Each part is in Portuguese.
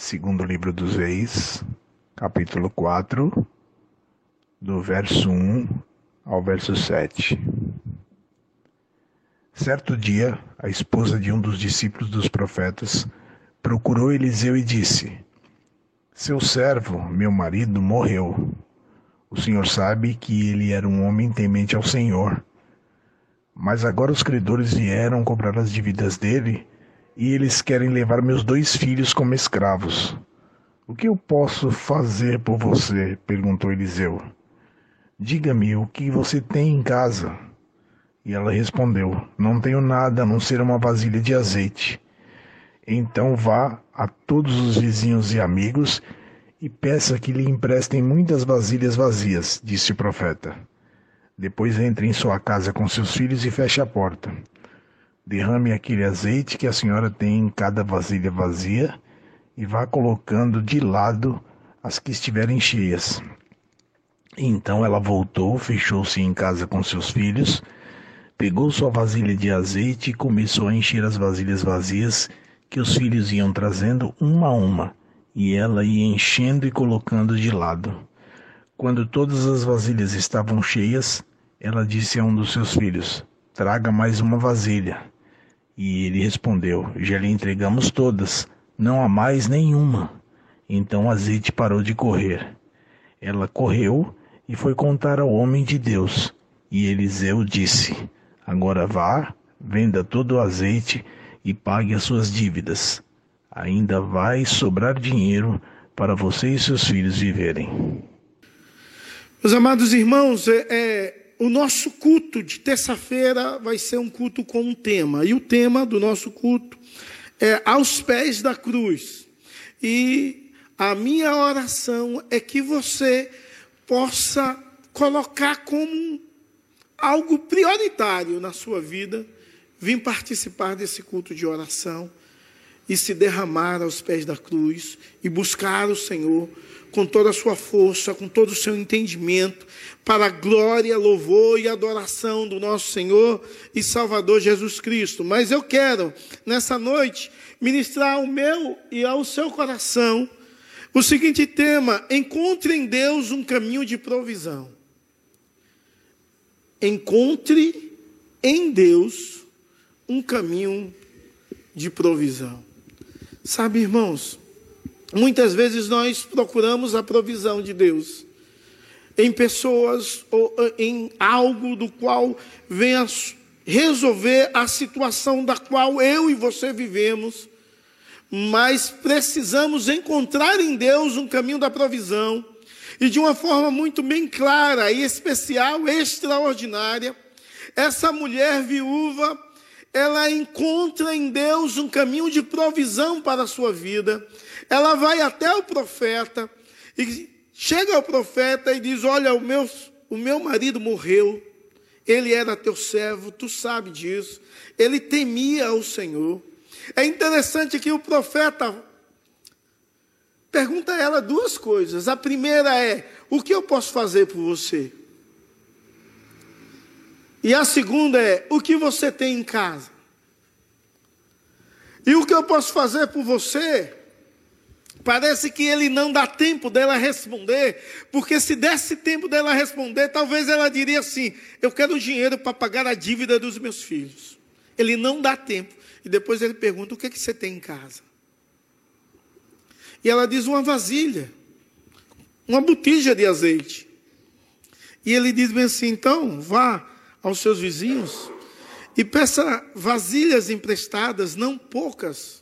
Segundo livro dos Reis, capítulo 4, do verso 1 ao verso 7. Certo dia, a esposa de um dos discípulos dos profetas procurou Eliseu e disse: Seu servo, meu marido, morreu. O senhor sabe que ele era um homem temente ao Senhor. Mas agora os credores vieram cobrar as dívidas dele e eles querem levar meus dois filhos como escravos. O que eu posso fazer por você? perguntou Eliseu. Diga-me o que você tem em casa. E ela respondeu: Não tenho nada a não ser uma vasilha de azeite. Então vá a todos os vizinhos e amigos e peça que lhe emprestem muitas vasilhas vazias, disse o profeta. Depois entre em sua casa com seus filhos e feche a porta. Derrame aquele azeite que a senhora tem em cada vasilha vazia e vá colocando de lado as que estiverem cheias. Então ela voltou, fechou-se em casa com seus filhos, pegou sua vasilha de azeite e começou a encher as vasilhas vazias que os filhos iam trazendo uma a uma, e ela ia enchendo e colocando de lado. Quando todas as vasilhas estavam cheias, ela disse a um dos seus filhos: Traga mais uma vasilha. E ele respondeu: Já lhe entregamos todas, não há mais nenhuma. Então o azeite parou de correr. Ela correu e foi contar ao homem de Deus. E Eliseu disse: Agora vá, venda todo o azeite e pague as suas dívidas. Ainda vai sobrar dinheiro para você e seus filhos viverem. Meus amados irmãos, é, é o nosso culto de terça-feira vai ser um culto com um tema. E o tema do nosso culto é aos pés da cruz. E a minha oração é que você possa colocar como algo prioritário na sua vida, vir participar desse culto de oração e se derramar aos pés da cruz e buscar o Senhor com toda a sua força, com todo o seu entendimento, para a glória, louvor e adoração do nosso Senhor e Salvador Jesus Cristo. Mas eu quero, nessa noite, ministrar ao meu e ao seu coração o seguinte tema: encontre em Deus um caminho de provisão. Encontre em Deus um caminho de provisão. Sabe, irmãos, Muitas vezes nós procuramos a provisão de Deus em pessoas ou em algo do qual venha resolver a situação da qual eu e você vivemos, mas precisamos encontrar em Deus um caminho da provisão e de uma forma muito bem clara e especial, extraordinária. Essa mulher viúva, ela encontra em Deus um caminho de provisão para a sua vida ela vai até o profeta e chega ao profeta e diz: Olha, o meu, o meu marido morreu, ele era teu servo, tu sabe disso, ele temia o Senhor. É interessante que o profeta pergunta a ela duas coisas. A primeira é: O que eu posso fazer por você? E a segunda é: O que você tem em casa? E o que eu posso fazer por você Parece que ele não dá tempo dela responder, porque se desse tempo dela responder, talvez ela diria assim: Eu quero dinheiro para pagar a dívida dos meus filhos. Ele não dá tempo. E depois ele pergunta: O que, é que você tem em casa? E ela diz: Uma vasilha, uma botija de azeite. E ele diz bem assim: Então, vá aos seus vizinhos e peça vasilhas emprestadas, não poucas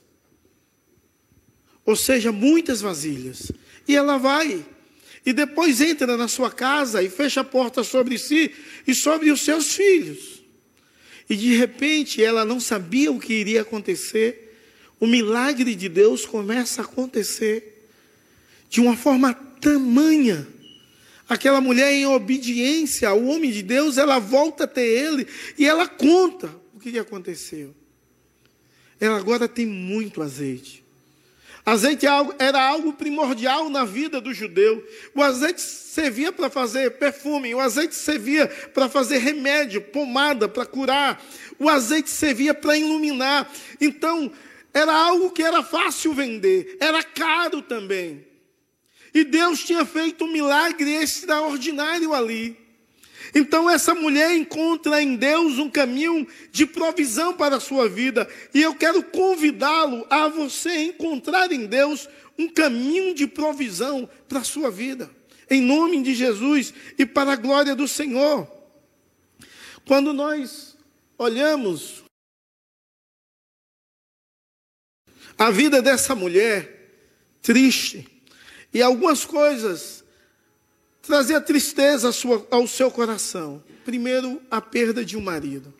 ou seja, muitas vasilhas. E ela vai. E depois entra na sua casa e fecha a porta sobre si e sobre os seus filhos. E de repente ela não sabia o que iria acontecer. O milagre de Deus começa a acontecer de uma forma tamanha. Aquela mulher, em obediência ao homem de Deus, ela volta até ele e ela conta o que aconteceu. Ela agora tem muito azeite. Azeite é era algo primordial na vida do judeu. O azeite servia para fazer perfume, o azeite servia para fazer remédio, pomada, para curar. O azeite servia para iluminar. Então, era algo que era fácil vender, era caro também. E Deus tinha feito um milagre extraordinário ali. Então essa mulher encontra em Deus um caminho de provisão para a sua vida. E eu quero convidá-lo a você encontrar em Deus um caminho de provisão para a sua vida. Em nome de Jesus e para a glória do Senhor. Quando nós olhamos a vida dessa mulher triste e algumas coisas trazia tristeza ao seu coração. Primeiro, a perda de um marido.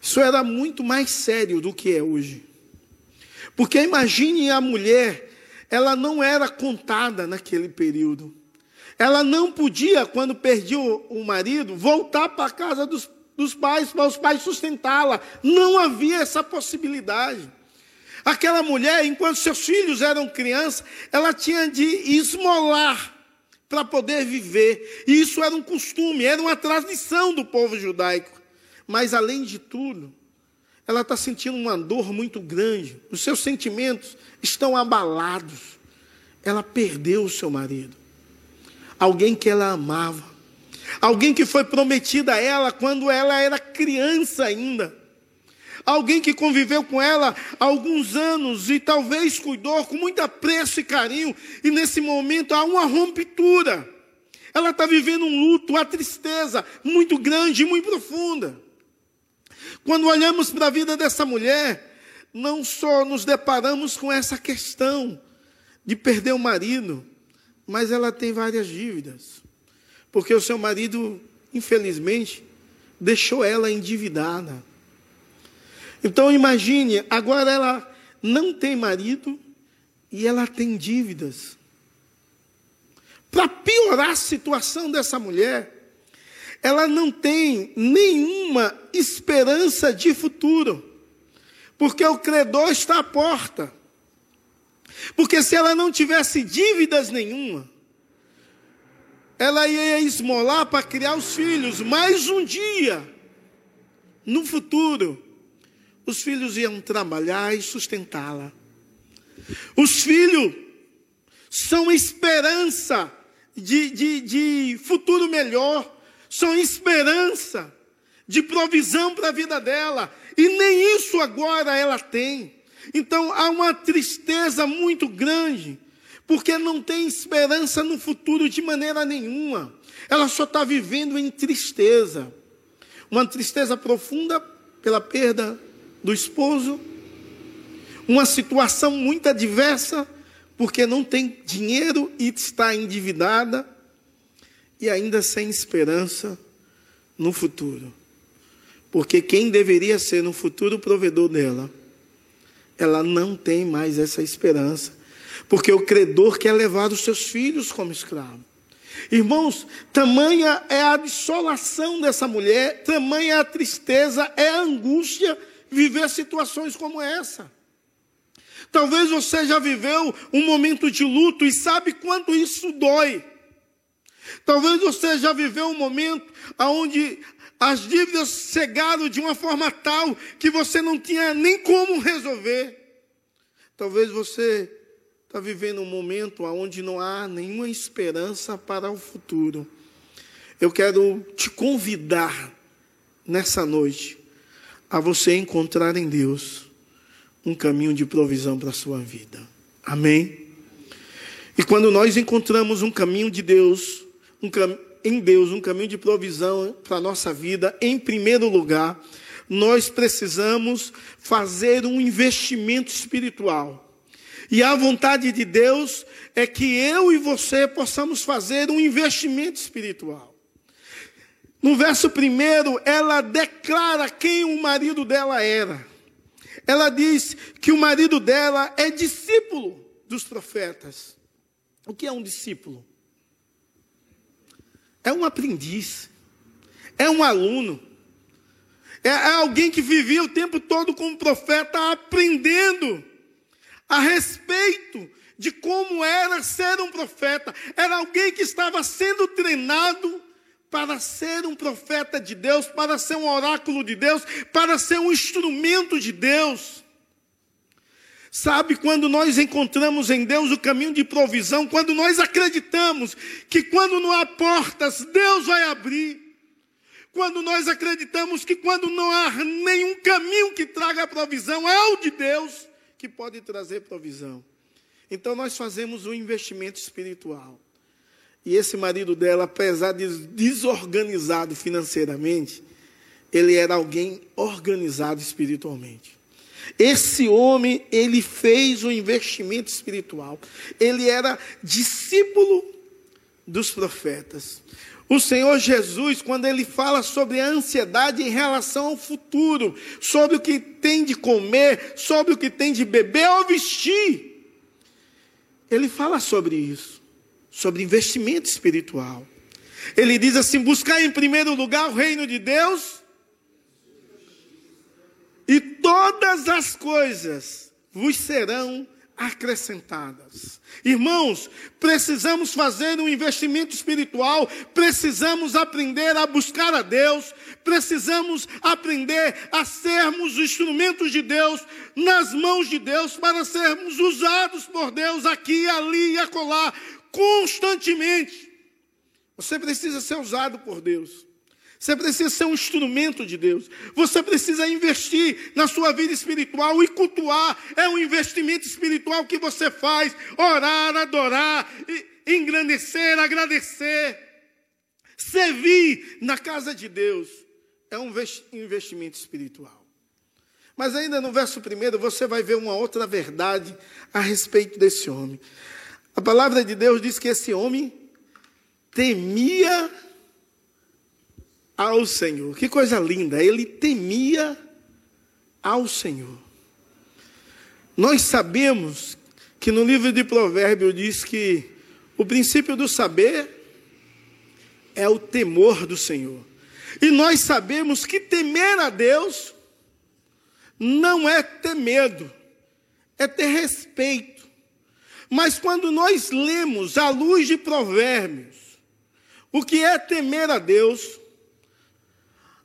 Isso era muito mais sério do que é hoje. Porque imagine a mulher, ela não era contada naquele período. Ela não podia, quando perdia o marido, voltar para a casa dos, dos pais, para os pais sustentá-la. Não havia essa possibilidade. Aquela mulher, enquanto seus filhos eram crianças, ela tinha de esmolar para poder viver. E isso era um costume, era uma tradição do povo judaico. Mas, além de tudo, ela está sentindo uma dor muito grande, os seus sentimentos estão abalados. Ela perdeu o seu marido, alguém que ela amava, alguém que foi prometido a ela quando ela era criança ainda. Alguém que conviveu com ela há alguns anos e talvez cuidou com muito apreço e carinho, e nesse momento há uma ruptura. Ela está vivendo um luto, uma tristeza muito grande e muito profunda. Quando olhamos para a vida dessa mulher, não só nos deparamos com essa questão de perder o marido, mas ela tem várias dívidas. Porque o seu marido, infelizmente, deixou ela endividada. Então imagine, agora ela não tem marido e ela tem dívidas. Para piorar a situação dessa mulher, ela não tem nenhuma esperança de futuro, porque o credor está à porta. Porque se ela não tivesse dívidas nenhuma, ela ia esmolar para criar os filhos, mas um dia, no futuro, os filhos iam trabalhar e sustentá-la. Os filhos são esperança de, de, de futuro melhor, são esperança de provisão para a vida dela, e nem isso agora ela tem. Então há uma tristeza muito grande, porque não tem esperança no futuro de maneira nenhuma. Ela só está vivendo em tristeza, uma tristeza profunda pela perda do esposo, uma situação muito adversa, porque não tem dinheiro e está endividada, e ainda sem esperança no futuro. Porque quem deveria ser no futuro provedor dela, ela não tem mais essa esperança, porque o credor quer levar os seus filhos como escravo. Irmãos, tamanha é a desolação dessa mulher, tamanha a tristeza, é a angústia viver situações como essa. Talvez você já viveu um momento de luto e sabe quanto isso dói. Talvez você já viveu um momento onde as dívidas cegaram de uma forma tal que você não tinha nem como resolver. Talvez você está vivendo um momento onde não há nenhuma esperança para o futuro. Eu quero te convidar nessa noite a você encontrar em Deus um caminho de provisão para a sua vida. Amém? E quando nós encontramos um caminho de Deus, um cam em Deus, um caminho de provisão para a nossa vida, em primeiro lugar, nós precisamos fazer um investimento espiritual. E a vontade de Deus é que eu e você possamos fazer um investimento espiritual. No verso primeiro, ela declara quem o marido dela era. Ela diz que o marido dela é discípulo dos profetas. O que é um discípulo? É um aprendiz, é um aluno, é, é alguém que vivia o tempo todo como profeta, aprendendo a respeito de como era ser um profeta. Era alguém que estava sendo treinado para ser um profeta de Deus, para ser um oráculo de Deus, para ser um instrumento de Deus. Sabe, quando nós encontramos em Deus o caminho de provisão, quando nós acreditamos que quando não há portas, Deus vai abrir. Quando nós acreditamos que quando não há nenhum caminho que traga provisão, é o de Deus que pode trazer provisão. Então nós fazemos um investimento espiritual. E esse marido dela, apesar de desorganizado financeiramente, ele era alguém organizado espiritualmente. Esse homem, ele fez um investimento espiritual. Ele era discípulo dos profetas. O Senhor Jesus, quando ele fala sobre a ansiedade em relação ao futuro, sobre o que tem de comer, sobre o que tem de beber ou vestir, ele fala sobre isso, sobre investimento espiritual. Ele diz assim: buscar em primeiro lugar o reino de Deus e todas as coisas vos serão acrescentadas. Irmãos, precisamos fazer um investimento espiritual, precisamos aprender a buscar a Deus, precisamos aprender a sermos instrumentos de Deus, nas mãos de Deus, para sermos usados por Deus aqui, ali e acolá, constantemente. Você precisa ser usado por Deus. Você precisa ser um instrumento de Deus. Você precisa investir na sua vida espiritual e cultuar. É um investimento espiritual que você faz. Orar, adorar, engrandecer, agradecer. Servir na casa de Deus. É um investimento espiritual. Mas ainda no verso primeiro você vai ver uma outra verdade a respeito desse homem. A palavra de Deus diz que esse homem temia ao Senhor. Que coisa linda! Ele temia ao Senhor. Nós sabemos que no livro de Provérbios diz que o princípio do saber é o temor do Senhor. E nós sabemos que temer a Deus não é ter medo, é ter respeito. Mas quando nós lemos à luz de Provérbios, o que é temer a Deus,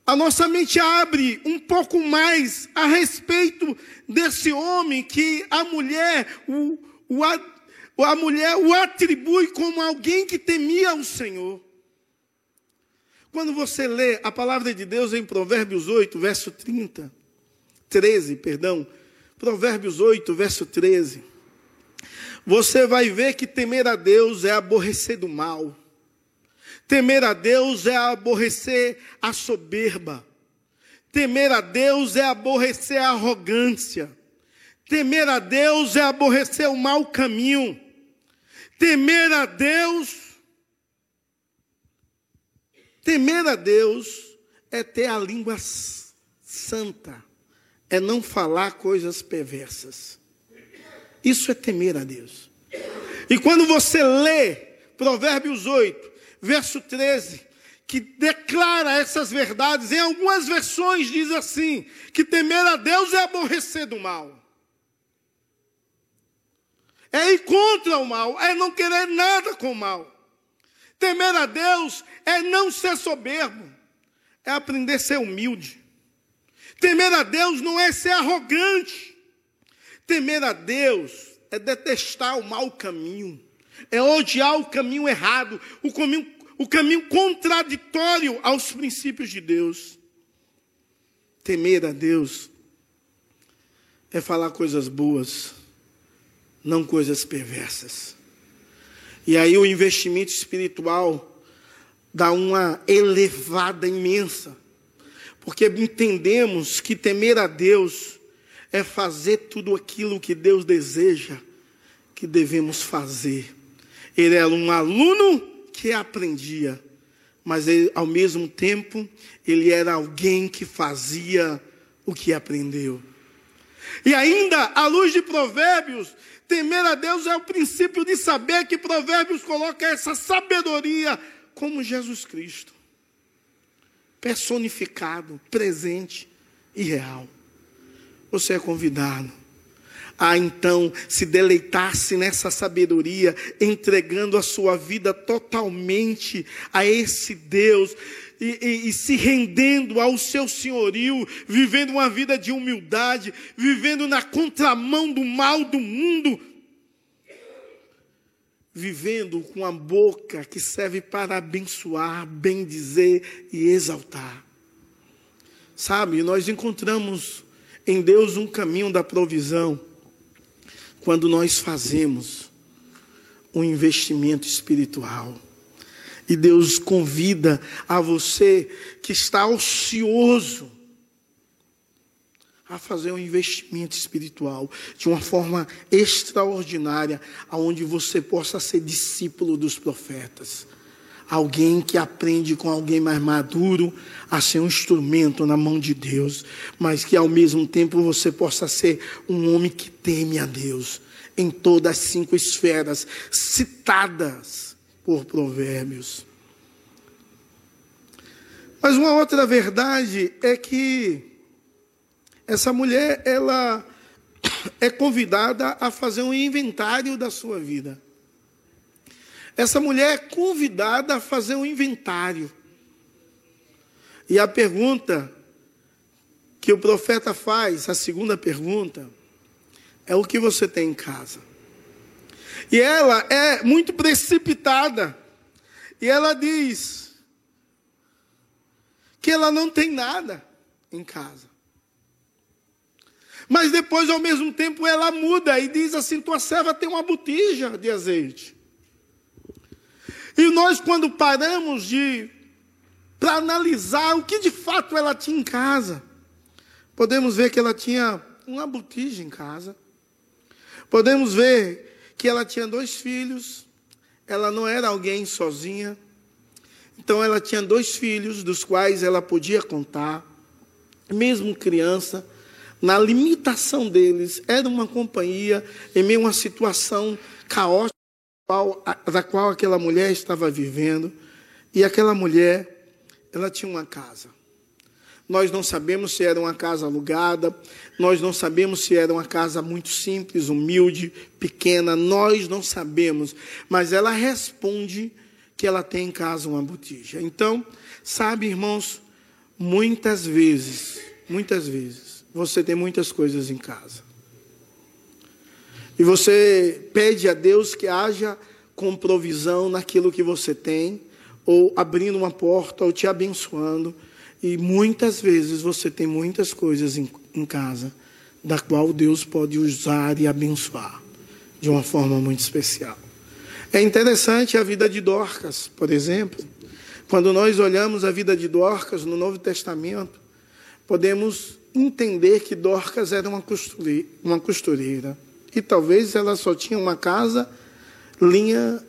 a nossa mente abre um pouco mais a respeito desse homem que a mulher o, o, a mulher o atribui como alguém que temia o Senhor. Quando você lê a palavra de Deus em Provérbios 8, verso 30, 13, perdão, Provérbios 8, verso 13, você vai ver que temer a Deus é aborrecer do mal. Temer a Deus é aborrecer a soberba. Temer a Deus é aborrecer a arrogância. Temer a Deus é aborrecer o mau caminho. Temer a Deus. Temer a Deus é ter a língua santa, é não falar coisas perversas. Isso é temer a Deus. E quando você lê Provérbios 8, verso 13, que declara essas verdades. Em algumas versões diz assim: que temer a Deus é aborrecer do mal. É ir contra o mal, é não querer nada com o mal. Temer a Deus é não ser soberbo, é aprender a ser humilde. Temer a Deus não é ser arrogante. Temer a Deus é detestar o mau caminho é odiar o caminho errado, o caminho, o caminho contraditório aos princípios de Deus. Temer a Deus é falar coisas boas, não coisas perversas. E aí o investimento espiritual dá uma elevada imensa, porque entendemos que temer a Deus é fazer tudo aquilo que Deus deseja que devemos fazer. Ele era um aluno que aprendia, mas ele, ao mesmo tempo ele era alguém que fazia o que aprendeu. E ainda, à luz de Provérbios, temer a Deus é o princípio de saber que Provérbios coloca essa sabedoria como Jesus Cristo personificado, presente e real. Você é convidado a então se deleitasse nessa sabedoria, entregando a sua vida totalmente a esse Deus. E, e, e, se rendendo ao seu senhorio, vivendo uma vida de humildade, vivendo na contramão do mal do mundo, vivendo com a boca que serve para abençoar, bendizer e exaltar. Sabe, nós encontramos em Deus um caminho da provisão quando nós fazemos um investimento espiritual. E Deus convida a você que está ocioso a fazer um investimento espiritual de uma forma extraordinária, aonde você possa ser discípulo dos profetas. Alguém que aprende com alguém mais maduro a ser um instrumento na mão de Deus, mas que ao mesmo tempo você possa ser um homem que teme a Deus em todas as cinco esferas citadas por Provérbios. Mas uma outra verdade é que essa mulher, ela é convidada a fazer um inventário da sua vida. Essa mulher é convidada a fazer um inventário. E a pergunta que o profeta faz, a segunda pergunta, é o que você tem em casa. E ela é muito precipitada. E ela diz que ela não tem nada em casa. Mas depois, ao mesmo tempo, ela muda e diz assim: tua serva tem uma botija de azeite. E nós, quando paramos de para analisar o que de fato ela tinha em casa, podemos ver que ela tinha uma botija em casa. Podemos ver que ela tinha dois filhos, ela não era alguém sozinha. Então ela tinha dois filhos, dos quais ela podia contar, mesmo criança na limitação deles, era uma companhia em meio a uma situação caótica da qual aquela mulher estava vivendo. E aquela mulher, ela tinha uma casa. Nós não sabemos se era uma casa alugada, nós não sabemos se era uma casa muito simples, humilde, pequena, nós não sabemos, mas ela responde que ela tem em casa uma botija. Então, sabe, irmãos, muitas vezes, muitas vezes, você tem muitas coisas em casa. E você pede a Deus que haja com provisão naquilo que você tem, ou abrindo uma porta, ou te abençoando. E muitas vezes você tem muitas coisas em, em casa, da qual Deus pode usar e abençoar de uma forma muito especial. É interessante a vida de Dorcas, por exemplo. Quando nós olhamos a vida de Dorcas no Novo Testamento, podemos entender que Dorcas era uma costureira, uma costureira e talvez ela só tinha uma casa, linha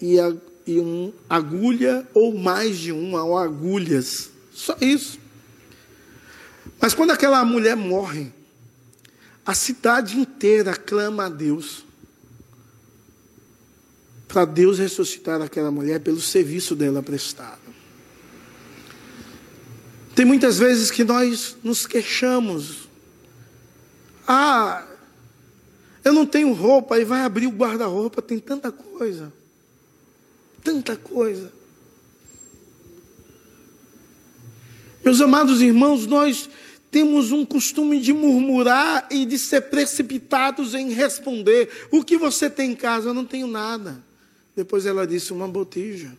e, a, e um agulha ou mais de uma, ou agulhas. Só isso. Mas quando aquela mulher morre, a cidade inteira clama a Deus. Para Deus ressuscitar aquela mulher pelo serviço dela prestado. Tem muitas vezes que nós nos queixamos. Ah, não tenho roupa, e vai abrir o guarda-roupa, tem tanta coisa. Tanta coisa. Meus amados irmãos, nós temos um costume de murmurar e de ser precipitados em responder. O que você tem em casa? Eu não tenho nada. Depois ela disse: uma botija.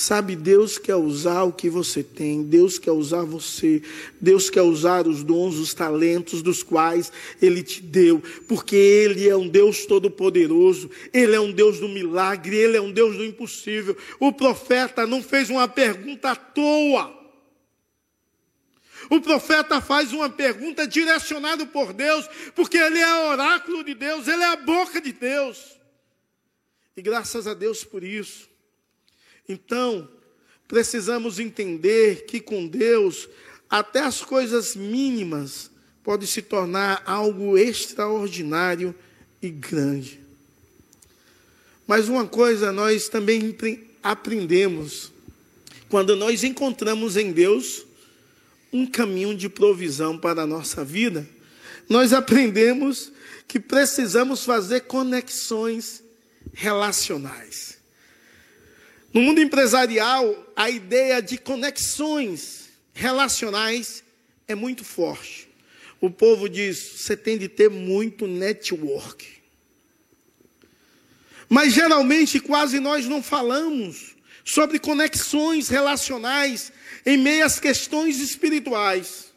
Sabe, Deus quer usar o que você tem, Deus quer usar você, Deus quer usar os dons, os talentos dos quais Ele te deu, porque Ele é um Deus todo-poderoso, Ele é um Deus do milagre, Ele é um Deus do impossível. O profeta não fez uma pergunta à toa. O profeta faz uma pergunta direcionada por Deus, porque ele é oráculo de Deus, ele é a boca de Deus. E graças a Deus por isso. Então, precisamos entender que com Deus, até as coisas mínimas podem se tornar algo extraordinário e grande. Mas uma coisa nós também aprendemos quando nós encontramos em Deus um caminho de provisão para a nossa vida, nós aprendemos que precisamos fazer conexões relacionais. No mundo empresarial, a ideia de conexões relacionais é muito forte. O povo diz: você tem de ter muito network. Mas geralmente, quase nós não falamos sobre conexões relacionais em meio às questões espirituais.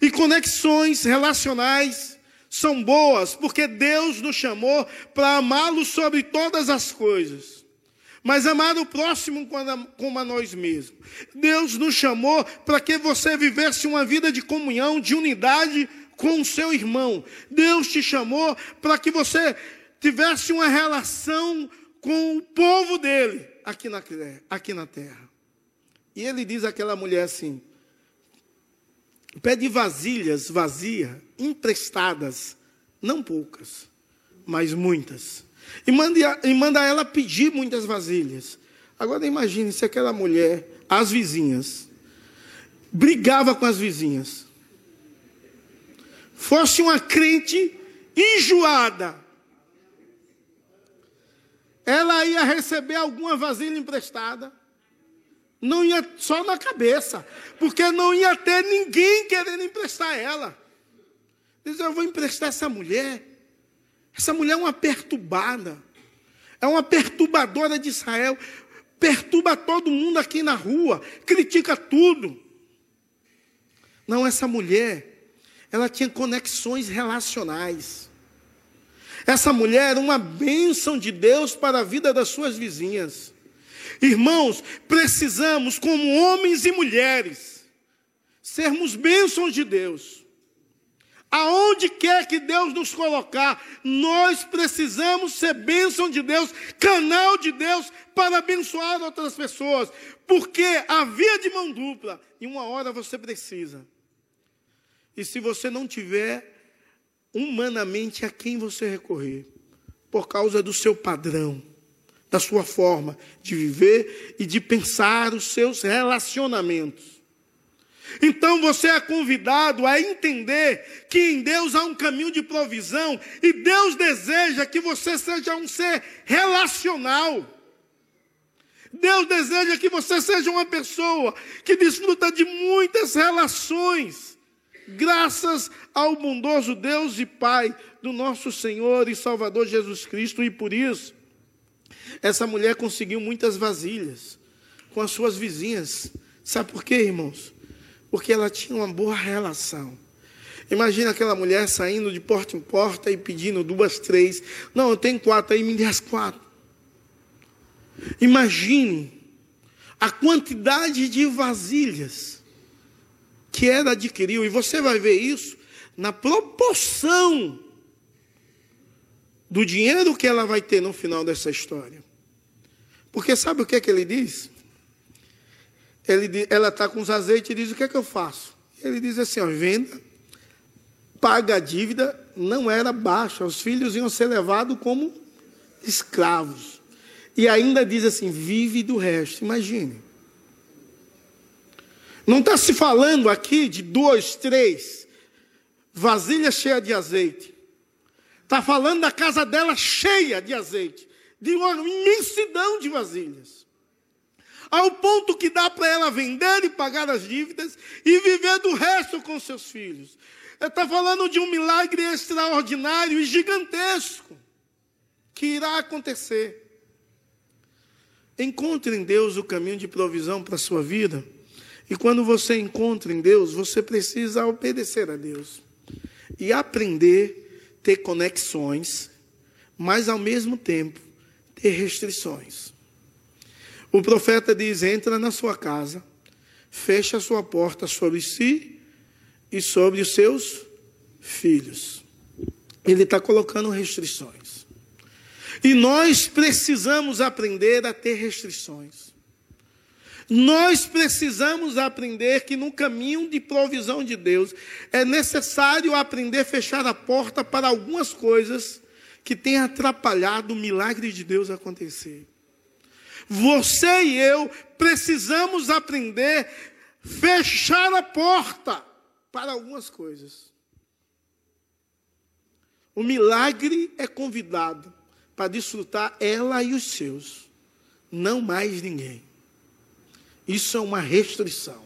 E conexões relacionais são boas, porque Deus nos chamou para amá-lo sobre todas as coisas. Mas amar o próximo como a nós mesmos. Deus nos chamou para que você vivesse uma vida de comunhão, de unidade com o seu irmão. Deus te chamou para que você tivesse uma relação com o povo dele aqui na, aqui na terra. E ele diz àquela mulher assim: pede vasilhas vazias, emprestadas, não poucas, mas muitas. E manda, e manda ela pedir muitas vasilhas. Agora imagine se aquela mulher, as vizinhas, brigava com as vizinhas. Fosse uma crente enjoada. Ela ia receber alguma vasilha emprestada não ia só na cabeça, porque não ia ter ninguém querendo emprestar ela. Diz, eu vou emprestar essa mulher. Essa mulher é uma perturbada, é uma perturbadora de Israel, perturba todo mundo aqui na rua, critica tudo. Não, essa mulher, ela tinha conexões relacionais. Essa mulher era uma bênção de Deus para a vida das suas vizinhas. Irmãos, precisamos, como homens e mulheres, sermos bênçãos de Deus. Aonde quer que Deus nos colocar, nós precisamos ser bênção de Deus, canal de Deus para abençoar outras pessoas, porque a via de mão dupla, em uma hora você precisa. E se você não tiver humanamente a quem você recorrer, por causa do seu padrão, da sua forma de viver e de pensar os seus relacionamentos. Então você é convidado a entender que em Deus há um caminho de provisão e Deus deseja que você seja um ser relacional. Deus deseja que você seja uma pessoa que desfruta de muitas relações, graças ao bondoso Deus e Pai do nosso Senhor e Salvador Jesus Cristo, e por isso essa mulher conseguiu muitas vasilhas com as suas vizinhas. Sabe por quê, irmãos? Porque ela tinha uma boa relação. Imagina aquela mulher saindo de porta em porta e pedindo duas, três. Não, eu tenho quatro aí, me dê as quatro. Imagine a quantidade de vasilhas que ela adquiriu. E você vai ver isso na proporção do dinheiro que ela vai ter no final dessa história. Porque sabe o que é que ele diz? Ele, ela está com os azeites e diz: O que é que eu faço? Ele diz assim: ó, venda, paga a dívida, não era baixa, os filhos iam ser levados como escravos. E ainda diz assim: vive do resto. Imagine. Não está se falando aqui de dois, três vasilhas cheias de azeite. Está falando da casa dela cheia de azeite de uma imensidão de vasilhas. Ao ponto que dá para ela vender e pagar as dívidas e viver do resto com seus filhos. Está falando de um milagre extraordinário e gigantesco que irá acontecer. Encontre em Deus o caminho de provisão para a sua vida. E quando você encontra em Deus, você precisa obedecer a Deus e aprender a ter conexões, mas ao mesmo tempo e restrições. O profeta diz: entra na sua casa, fecha a sua porta sobre si e sobre os seus filhos. Ele está colocando restrições. E nós precisamos aprender a ter restrições. Nós precisamos aprender que no caminho de provisão de Deus é necessário aprender a fechar a porta para algumas coisas que tem atrapalhado o milagre de Deus acontecer. Você e eu precisamos aprender a fechar a porta para algumas coisas. O milagre é convidado para desfrutar ela e os seus, não mais ninguém. Isso é uma restrição.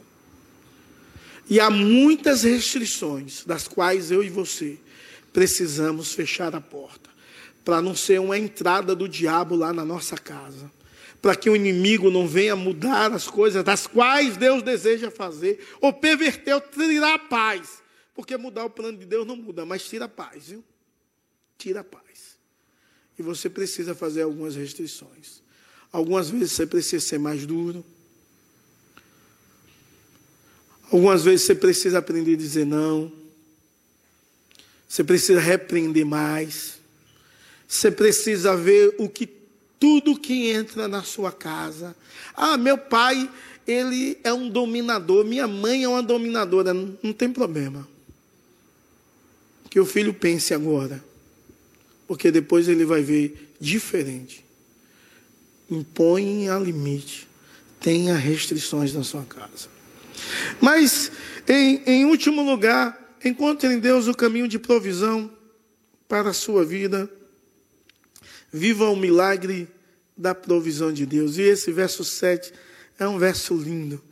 E há muitas restrições, das quais eu e você precisamos fechar a porta, para não ser uma entrada do diabo lá na nossa casa, para que o inimigo não venha mudar as coisas das quais Deus deseja fazer, ou perverter, ou tirar a paz, porque mudar o plano de Deus não muda, mas tira a paz, viu? Tira a paz. E você precisa fazer algumas restrições. Algumas vezes você precisa ser mais duro. Algumas vezes você precisa aprender a dizer não. Você precisa repreender mais. Você precisa ver o que tudo que entra na sua casa. Ah, meu pai, ele é um dominador, minha mãe é uma dominadora, não, tem problema. Que o filho pense agora. Porque depois ele vai ver diferente. Impõe a limite. Tenha restrições na sua casa. Mas, em, em último lugar, encontre em Deus o caminho de provisão para a sua vida. Viva o milagre da provisão de Deus. E esse verso 7 é um verso lindo,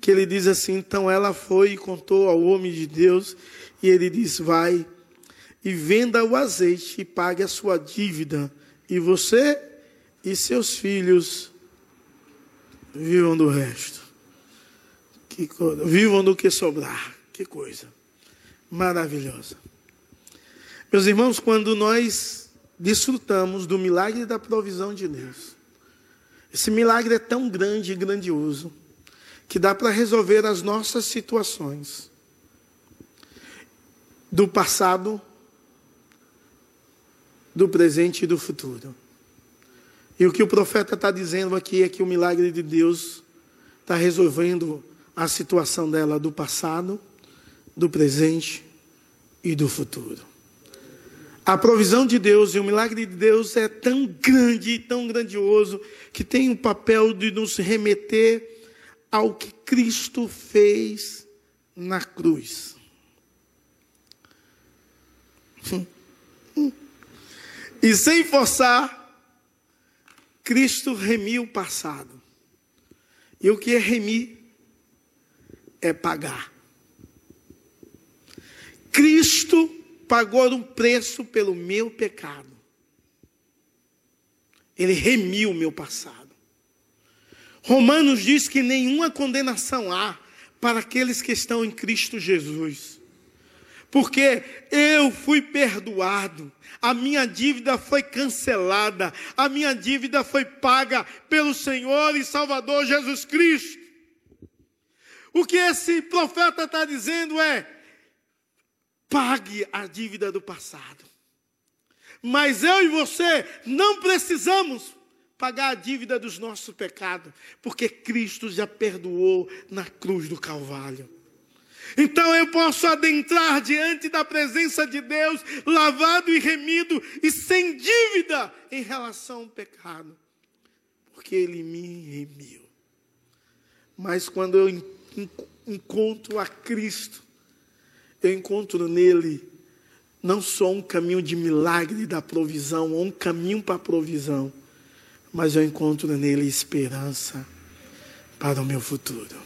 que ele diz assim: Então ela foi e contou ao homem de Deus, e ele diz: Vai e venda o azeite e pague a sua dívida, e você e seus filhos vivam do resto. Que coisa. Vivam do que sobrar. Que coisa maravilhosa. Meus irmãos, quando nós desfrutamos do milagre da provisão de Deus, esse milagre é tão grande e grandioso que dá para resolver as nossas situações do passado, do presente e do futuro. E o que o profeta está dizendo aqui é que o milagre de Deus está resolvendo a situação dela do passado, do presente e do futuro. A provisão de Deus e o milagre de Deus é tão grande tão grandioso que tem o papel de nos remeter ao que Cristo fez na cruz. E sem forçar, Cristo remiu o passado. E o que é remir? é pagar. Cristo pagou um preço pelo meu pecado. Ele remiu o meu passado. Romanos diz que nenhuma condenação há para aqueles que estão em Cristo Jesus. Porque eu fui perdoado, a minha dívida foi cancelada, a minha dívida foi paga pelo Senhor e Salvador Jesus Cristo. O que esse profeta está dizendo é: pague a dívida do passado. Mas eu e você não precisamos pagar a dívida dos nossos pecados, porque Cristo já perdoou na cruz do Calvário. Então eu posso adentrar diante da presença de Deus, lavado e remido e sem dívida em relação ao pecado, porque Ele me remiu. Mas quando eu encontro a Cristo, eu encontro nele não só um caminho de milagre da provisão, ou um caminho para a provisão, mas eu encontro nele esperança para o meu futuro.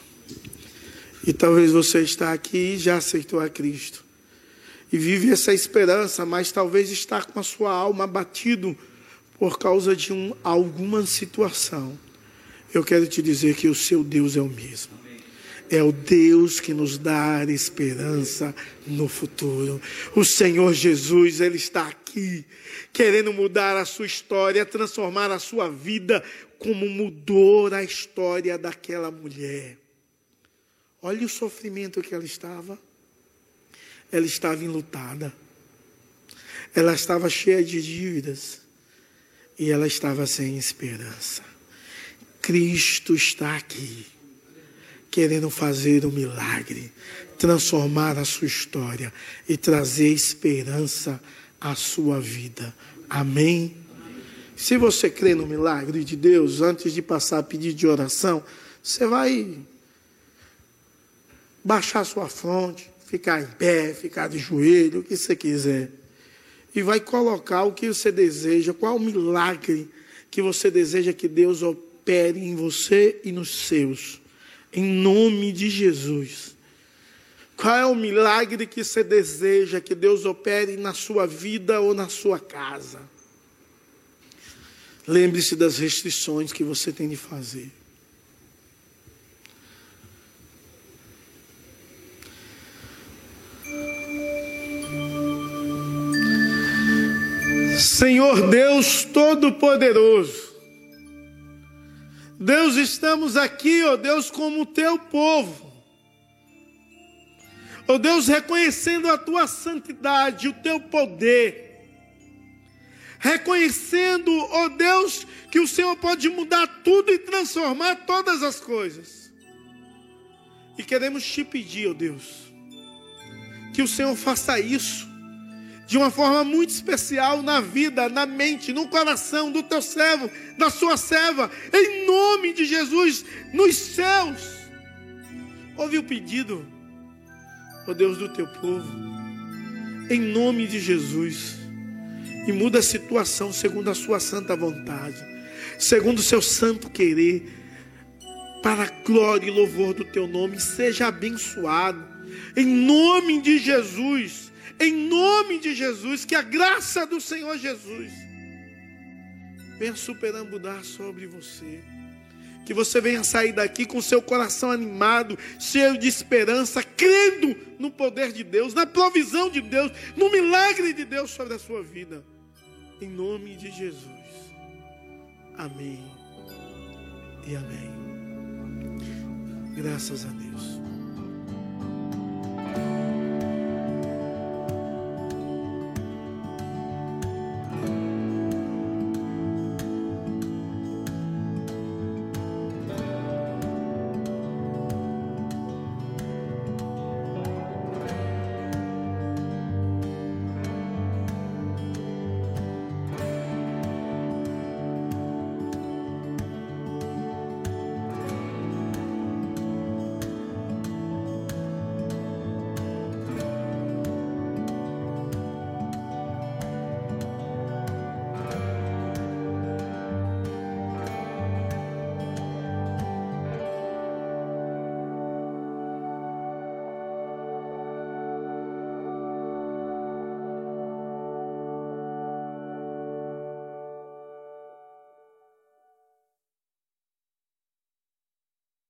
E talvez você está aqui e já aceitou a Cristo. E vive essa esperança, mas talvez está com a sua alma abatido por causa de um, alguma situação. Eu quero te dizer que o seu Deus é o mesmo é o Deus que nos dá esperança no futuro. O Senhor Jesus, Ele está aqui, querendo mudar a sua história, transformar a sua vida, como mudou a história daquela mulher. Olha o sofrimento que ela estava. Ela estava enlutada. Ela estava cheia de dívidas. E ela estava sem esperança. Cristo está aqui querendo fazer um milagre, transformar a sua história e trazer esperança à sua vida. Amém? Se você crê no milagre de Deus, antes de passar a pedir de oração, você vai baixar sua fronte, ficar em pé, ficar de joelho, o que você quiser. e vai colocar o que você deseja, qual o milagre que você deseja que Deus opere em você e nos seus. Em nome de Jesus. Qual é o milagre que você deseja que Deus opere na sua vida ou na sua casa? Lembre-se das restrições que você tem de fazer. Senhor Deus Todo-Poderoso, Deus, estamos aqui, ó Deus, como teu povo, ó Deus, reconhecendo a tua santidade, o teu poder, reconhecendo, ó Deus, que o Senhor pode mudar tudo e transformar todas as coisas, e queremos te pedir, ó Deus, que o Senhor faça isso de uma forma muito especial na vida, na mente, no coração do teu servo, da sua serva, em nome de Jesus, nos céus. Ouve o pedido, ó Deus do teu povo, em nome de Jesus, e muda a situação segundo a sua santa vontade, segundo o seu santo querer, para a glória e louvor do teu nome, seja abençoado, em nome de Jesus em nome de Jesus, que a graça do Senhor Jesus venha superambudar sobre você. Que você venha sair daqui com seu coração animado, cheio de esperança, crendo no poder de Deus, na provisão de Deus, no milagre de Deus sobre a sua vida. Em nome de Jesus. Amém e amém. Graças a Deus.